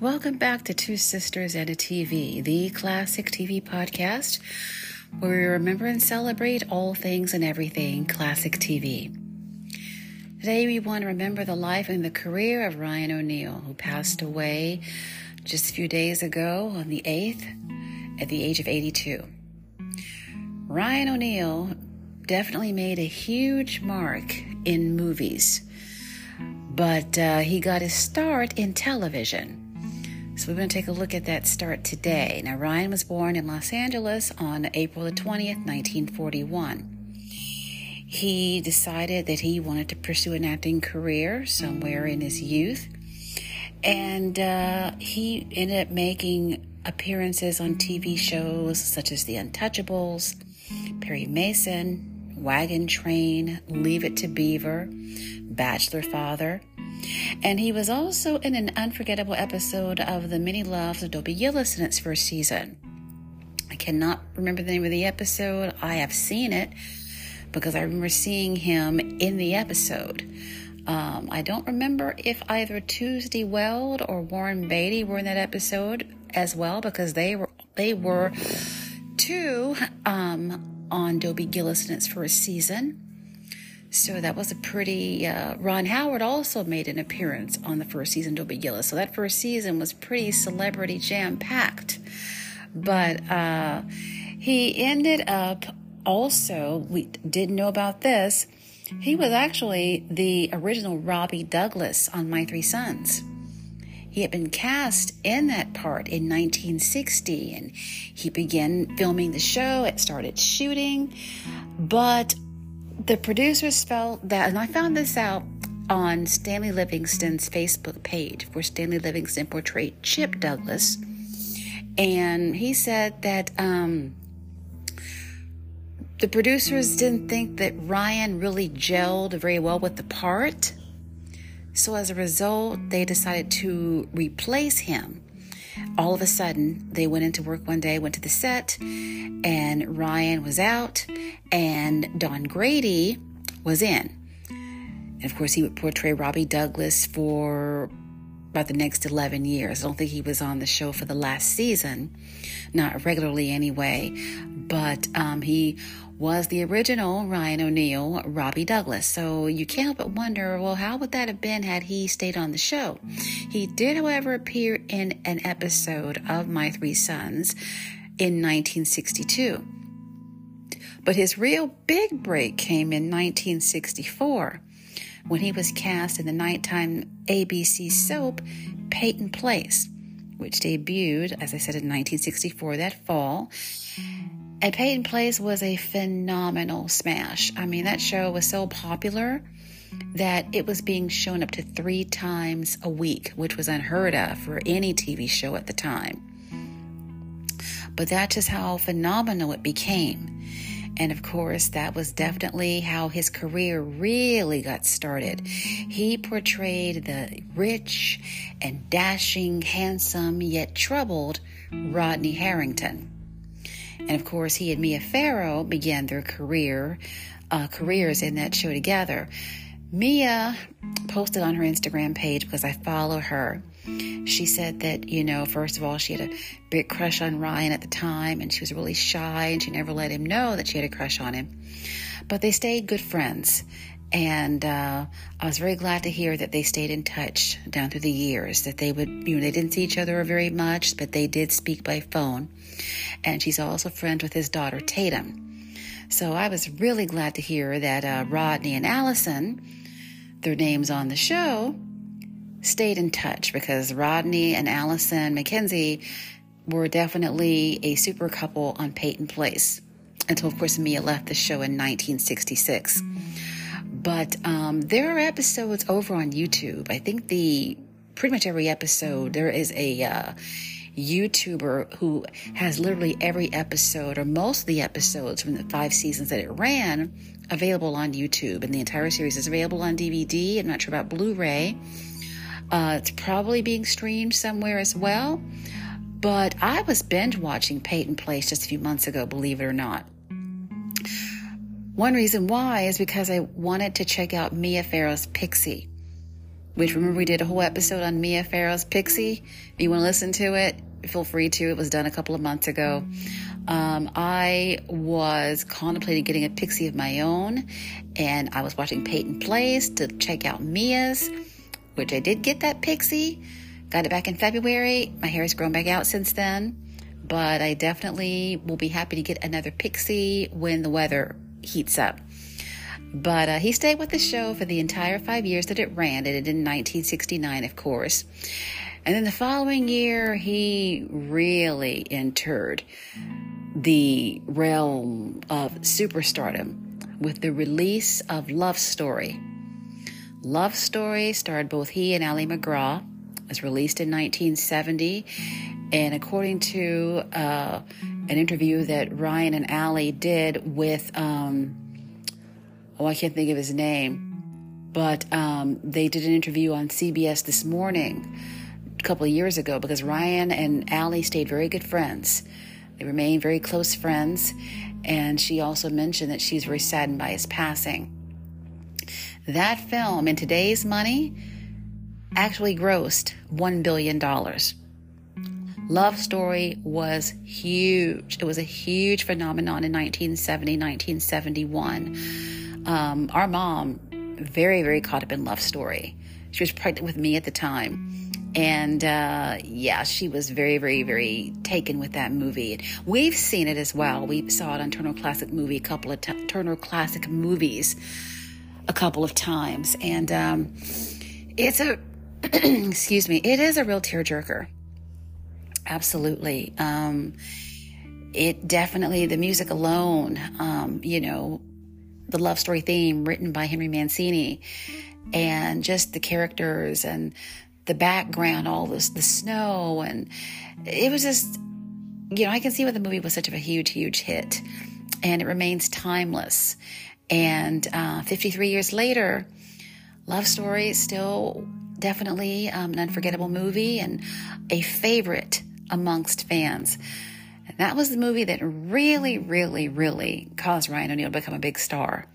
Welcome back to Two Sisters and a TV, the classic TV podcast where we remember and celebrate all things and everything classic TV. Today we want to remember the life and the career of Ryan O'Neal, who passed away just a few days ago on the 8th at the age of 82. Ryan O'Neal definitely made a huge mark in movies, but uh, he got his start in television. So we're going to take a look at that start today. Now, Ryan was born in Los Angeles on April the 20th, 1941. He decided that he wanted to pursue an acting career somewhere in his youth. And uh, he ended up making appearances on TV shows such as The Untouchables, Perry Mason, Wagon Train, Leave It to Beaver, Bachelor Father. And he was also in an unforgettable episode of The Many Loves of Dobie Gillis in its first season. I cannot remember the name of the episode. I have seen it because I remember seeing him in the episode. Um, I don't remember if either Tuesday Weld or Warren Beatty were in that episode as well because they were they were two um, on Dobie Gillis in its first season. So that was a pretty. Uh, Ron Howard also made an appearance on the first season, Dobie Gillis. So that first season was pretty celebrity jam packed. But uh, he ended up also, we didn't know about this, he was actually the original Robbie Douglas on My Three Sons. He had been cast in that part in 1960 and he began filming the show. It started shooting, but the producers felt that, and I found this out on Stanley Livingston's Facebook page, where Stanley Livingston portrayed Chip Douglas. And he said that um, the producers didn't think that Ryan really gelled very well with the part. So as a result, they decided to replace him all of a sudden, they went into work one day, went to the set, and Ryan was out, and Don Grady was in. And of course, he would portray Robbie Douglas for about the next 11 years. I don't think he was on the show for the last season, not regularly anyway, but um, he was the original Ryan O'Neal, Robbie Douglas. So you can't but wonder, well, how would that have been had he stayed on the show? He did, however, appear in an episode of My Three Sons in 1962. But his real big break came in 1964 when he was cast in the nighttime ABC soap Peyton Place, which debuted, as I said, in 1964 that fall. And Peyton Place was a phenomenal smash. I mean, that show was so popular that it was being shown up to three times a week, which was unheard of for any TV show at the time. But that's just how phenomenal it became. And of course, that was definitely how his career really got started. He portrayed the rich and dashing, handsome, yet troubled Rodney Harrington. And of course, he and Mia Farrow began their career uh, careers in that show together. Mia posted on her Instagram page because I follow her. She said that, you know, first of all, she had a big crush on Ryan at the time and she was really shy and she never let him know that she had a crush on him. But they stayed good friends. And uh, I was very glad to hear that they stayed in touch down through the years, that they would, you know, they didn't see each other very much, but they did speak by phone. And she's also friends with his daughter, Tatum. So I was really glad to hear that uh, Rodney and Allison, their names on the show, stayed in touch because Rodney and Allison McKenzie were definitely a super couple on Peyton Place until, of course, Mia left the show in 1966. But um, there are episodes over on YouTube. I think the pretty much every episode there is a uh, YouTuber who has literally every episode or most of the episodes from the five seasons that it ran available on YouTube, and the entire series is available on DVD. I'm not sure about Blu-ray. Uh, it's probably being streamed somewhere as well. But I was binge watching Peyton Place just a few months ago, believe it or not. One reason why is because I wanted to check out Mia Farrow's Pixie. which remember we did a whole episode on Mia Farrow's Pixie. If you want to listen to it, feel free to. It was done a couple of months ago. Um, I was contemplating getting a Pixie of my own, and I was watching Peyton Place to check out Mia's, which I did get that Pixie. Got it back in February. My hair has grown back out since then, but I definitely will be happy to get another Pixie when the weather heats up. But uh, he stayed with the show for the entire five years that it ran. It ended in 1969, of course. And then the following year, he really entered the realm of superstardom with the release of Love Story. Love Story starred both he and Ali MacGraw. Was released in 1970. And according to uh, an interview that Ryan and Ali did with, um, oh, I can't think of his name, but um, they did an interview on CBS this morning a couple of years ago because Ryan and Ali stayed very good friends. They remained very close friends, and she also mentioned that she's very saddened by his passing. That film, in today's money, actually grossed $1 billion. Love Story was huge. It was a huge phenomenon in 1970, 1971. Um, our mom, very, very caught up in Love Story. She was pregnant with me at the time. And uh, yeah, she was very, very, very taken with that movie. We've seen it as well. We saw it on Turner Classic Movie, a couple of t- Turner Classic Movies, a couple of times, and um, it's a excuse me, it is a real tearjerker. Absolutely. Um, it definitely, the music alone, um, you know, the love story theme written by Henry Mancini and just the characters and the background, all this, the snow. And it was just, you know, I can see why the movie was such a huge, huge hit and it remains timeless. And uh, 53 years later, Love Story is still definitely um, an unforgettable movie and a favorite amongst fans. That was the movie that really, really, really caused Ryan O'Neal to become a big star.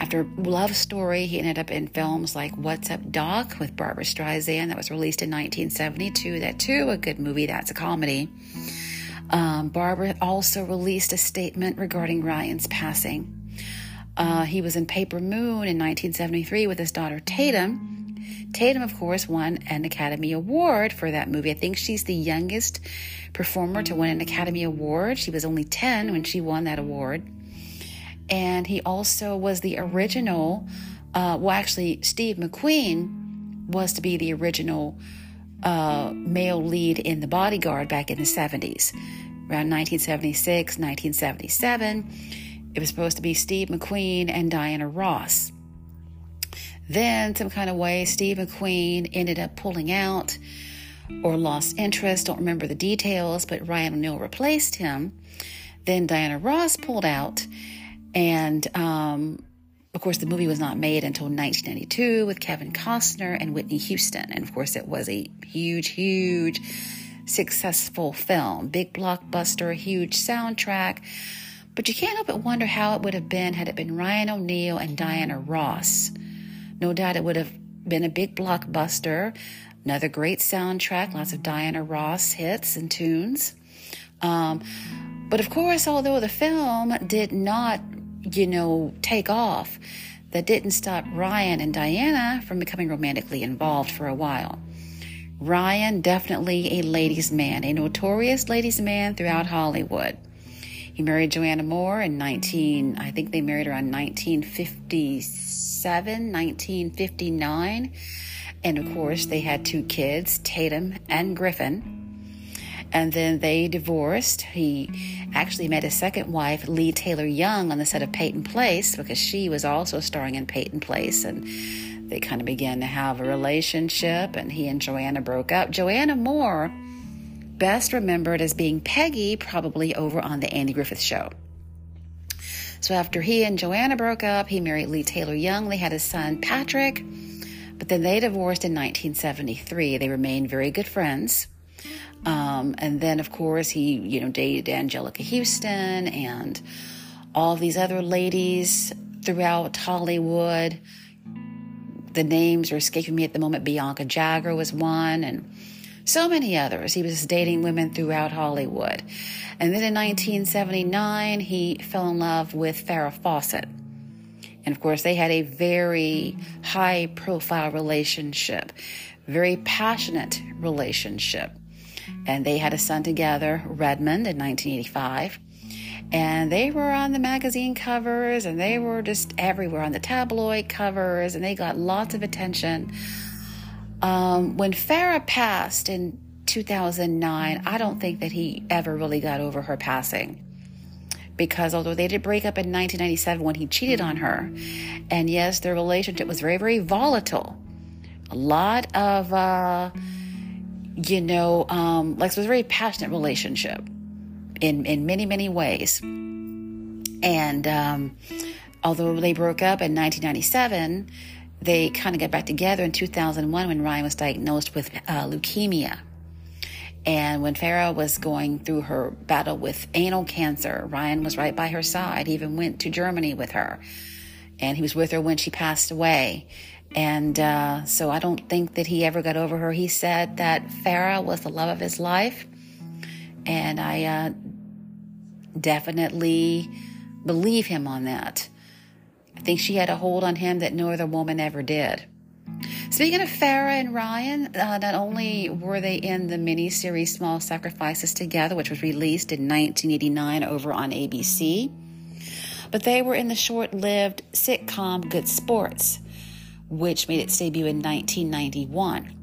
After Love Story, he ended up in films like What's Up Doc with Barbra Streisand that was released in 1972. That too, a good movie. That's a comedy. Um, Barbra also released a statement regarding Ryan's passing. Uh, he was in Paper Moon in 1973 with his daughter Tatum. Tatum, of course, won an Academy Award for that movie. I think she's the youngest performer to win an Academy Award. She was only 10 when she won that award. And he also was the original, uh, well, actually, Steve McQueen was to be the original uh, male lead in The Bodyguard back in the 70s. Around 1976, 1977, it was supposed to be Steve McQueen and Diana Ross. Then, some kind of way, Steve McQueen ended up pulling out or lost interest. Don't remember the details, but Ryan O'Neal replaced him. Then Diana Ross pulled out, and um, of course, the movie was not made until 1992 with Kevin Costner and Whitney Houston. And of course, it was a huge, huge, successful film, big blockbuster, huge soundtrack. But you can't help but wonder how it would have been had it been Ryan O'Neal and Diana Ross. No doubt it would have been a big blockbuster. Another great soundtrack, lots of Diana Ross hits and tunes. Um, but of course, although the film did not, you know, take off, that didn't stop Ryan and Diana from becoming romantically involved for a while. Ryan, definitely a ladies' man, a notorious ladies' man throughout Hollywood. He married Joanna Moore in 19, I think they married around 1957, 1959. And of course, they had two kids, Tatum and Griffin. And then they divorced. He actually met his second wife, Leigh Taylor-Young, on the set of Peyton Place because she was also starring in Peyton Place. And they kind of began to have a relationship, and he and Joanna broke up. Joanna Moore best remembered as being Peggy, probably over on The Andy Griffith Show. So after he and Joanna broke up, he married Leigh Taylor-Young. They had a son, Patrick, but then they divorced in 1973. They remained very good friends. Um, and then, of course, he, you know, dated Anjelica Huston and all these other ladies throughout Hollywood. the names are escaping me at the moment. Bianca Jagger was one, and so many others. He was dating women throughout Hollywood. And then in 1979, he fell in love with Farrah Fawcett. And of course, they had a very high profile relationship, very passionate relationship. And they had a son together, Redmond, in 1985. And they were on the magazine covers and they were just everywhere on the tabloid covers and they got lots of attention. Um, when Farrah passed in 2009, I don't think that he ever really got over her passing. Because although they did break up in 1997 when he cheated on her, and yes, their relationship was very, very volatile. A lot of, uh, you know, um, like it was a very passionate relationship in, in many, many ways. And um, although they broke up in 1997, they kind of got back together in 2001 when Ryan was diagnosed with uh, leukemia. And when Farrah was going through her battle with anal cancer, Ryan was right by her side. He even went to Germany with her. And he was with her when she passed away. And uh, so I don't think that he ever got over her. He said that Farrah was the love of his life. And I uh, definitely believe him on that. Think she had a hold on him that no other woman ever did. Speaking of Farrah and Ryan, uh, not only were they in the miniseries Small Sacrifices together, which was released in 1989 over on ABC, but they were in the short lived sitcom Good Sports, which made its debut in 1991.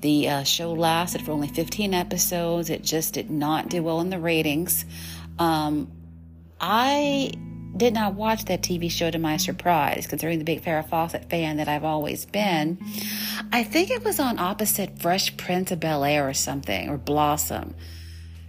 The uh, show lasted for only 15 episodes. It just did not do well in the ratings. Um, I did not watch that TV show to my surprise, considering the big Farrah Fawcett fan that I've always been. I think it was on opposite Fresh Prince of Bel Air or something, or Blossom.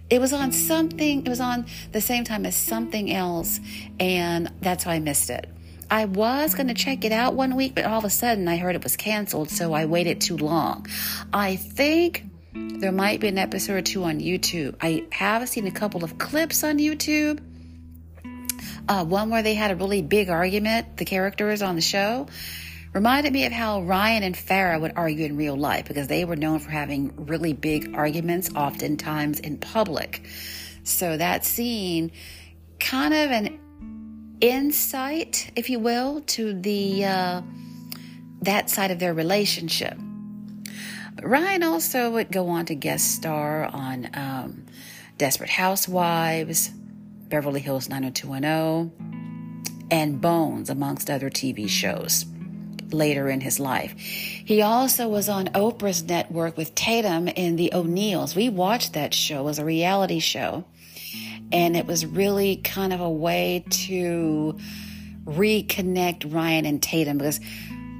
It was on something, it was on the same time as something else, and that's why I missed it. I was going to check it out one week, but all of a sudden I heard it was canceled, so I waited too long. I think there might be an episode or two on YouTube. I have seen a couple of clips on YouTube uh, one where they had a really big argument, the characters on the show, reminded me of how Ryan and Farrah would argue in real life because they were known for having really big arguments, oftentimes in public. So that scene, kind of an insight, if you will, to the uh, that side of their relationship. Ryan also would go on to guest star on um, Desperate Housewives, Beverly Hills 90210, and Bones, amongst other TV shows later in his life. He also was on Oprah's network with Tatum in The O'Neals. We watched that show as a reality show, and it was really kind of a way to reconnect Ryan and Tatum because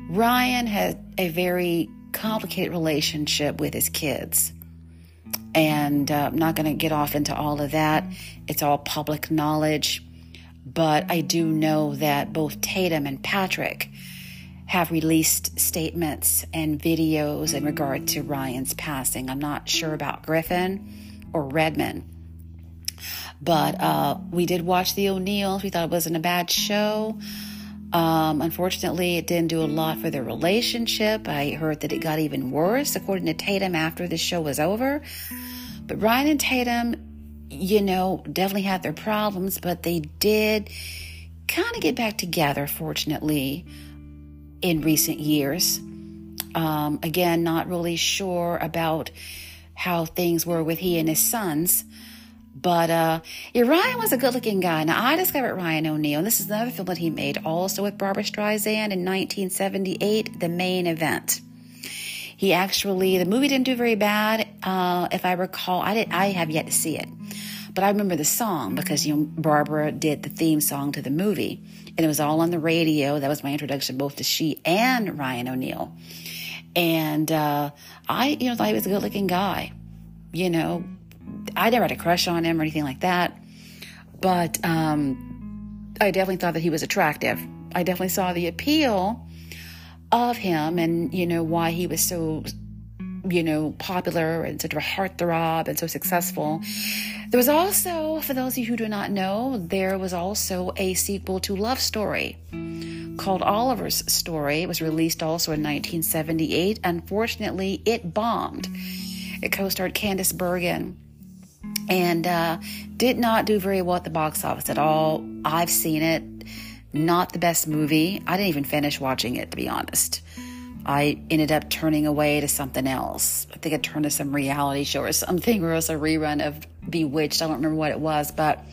Ryan had a very complicated relationship with his kids. And uh, I'm not going to get off into all of that. It's all public knowledge. But I do know that both Tatum and Patrick have released statements and videos in regard to Ryan's passing. I'm not sure about Griffin or Redmond. But uh, we did watch The O'Neals. We thought it wasn't a bad show. Um, unfortunately, it didn't do a lot for their relationship. I heard that it got even worse, according to Tatum, after the show was over. But Ryan and Tatum, you know, definitely had their problems, but they did kind of get back together, fortunately, in recent years. Um, again, not really sure about how things were with he and his sons. But uh, yeah, Ryan was a good looking guy. Now, I discovered Ryan O'Neal, and this is another film that he made also with Barbra Streisand in 1978, The Main Event. He actually, the movie didn't do very bad. Uh, if I recall, I did, I have yet to see it. But I remember the song because, you know, Barbra did the theme song to the movie. And it was all on the radio. That was my introduction both to she and Ryan O'Neal. And uh, I, you know, thought he was a good looking guy. You know, I never had a crush on him or anything like that, but um, I definitely thought that he was attractive. I definitely saw the appeal of him and, you know, why he was so, you know, popular and such a heartthrob and so successful. There was also, for those of you who do not know, there was also a sequel to Love Story called Oliver's Story. It was released also in 1978. Unfortunately, it bombed. It co starred Candice Bergen and uh, did not do very well at the box office at all. I've seen it. Not the best movie. I didn't even finish watching it, to be honest. I ended up turning away to something else. I think I turned to some reality show or something, or it was a rerun of Bewitched. I don't remember what it was, but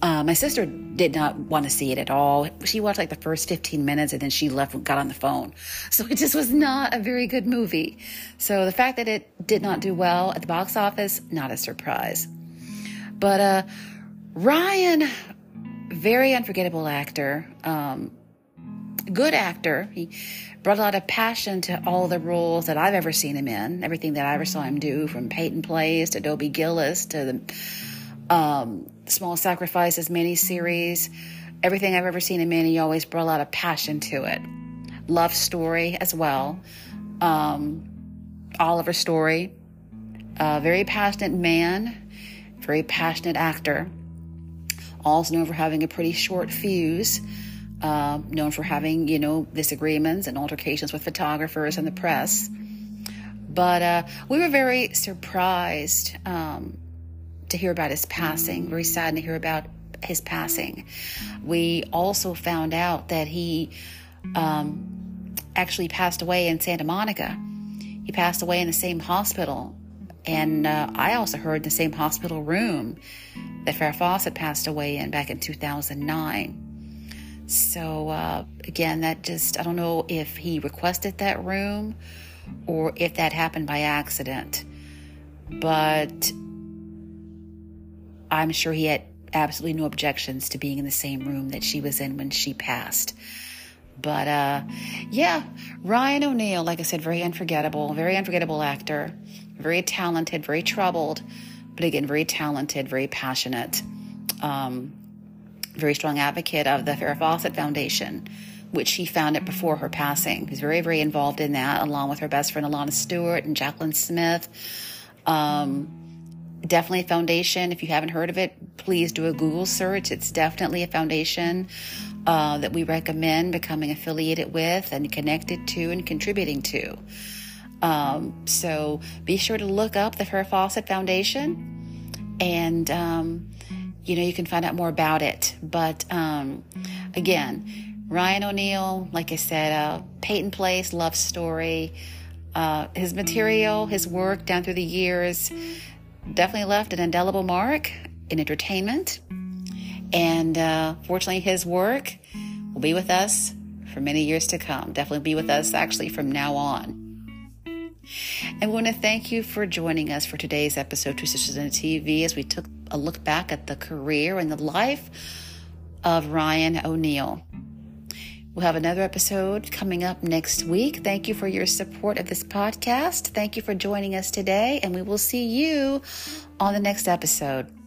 uh, my sister did not want to see it at all. She watched like the first 15 minutes and then she left and got on the phone. So it just was not a very good movie. So the fact that it did not do well at the box office, not a surprise. But uh, Ryan, very unforgettable actor, um, good actor. He brought a lot of passion to all the roles that I've ever seen him in. Everything that I ever saw him do, from Peyton Place to Dobie Gillis to the um, Small Sacrifices miniseries. Everything I've ever seen in Manny he always brought a lot of passion to it. Love story as well. Um, Oliver story. A very passionate man, very passionate actor. Also known for having a pretty short fuse. Uh, known for having, you know, disagreements and altercations with photographers and the press. But uh, we were very surprised um, to hear about his passing, very sad to hear about his passing. We also found out that he um, actually passed away in Santa Monica. He passed away in the same hospital. And uh, I also heard the same hospital room that Farrah Fawcett passed away in back in 2009. So, uh, again, that just, I don't know if he requested that room or if that happened by accident. But I'm sure he had absolutely no objections to being in the same room that she was in when she passed. But uh, yeah, Ryan O'Neal, like I said, very unforgettable, very unforgettable actor, very talented, very troubled, but again, very talented, very passionate, um, very strong advocate of the Farrah Fawcett Foundation, which he founded before her passing. He's very, very involved in that, along with her best friend Alana Stewart and Jacqueline Smith. Um, definitely a foundation. If you haven't heard of it, please do a Google search. It's definitely a foundation uh, that we recommend becoming affiliated with and connected to and contributing to. Um, so be sure to look up the Farrah Fawcett Foundation and, um, you know, you can find out more about it. But um, again, Ryan O'Neal, like I said, uh, Peyton Place, love story. Uh, his material, his work down through the years definitely left an indelible mark in entertainment. And uh, fortunately, his work will be with us for many years to come. Definitely be with us actually from now on. And we want to thank you for joining us for today's episode, Two Sisters in TV, as we took a look back at the career and the life of Ryan O'Neal. We'll have another episode coming up next week. Thank you for your support of this podcast. Thank you for joining us today, and we will see you on the next episode.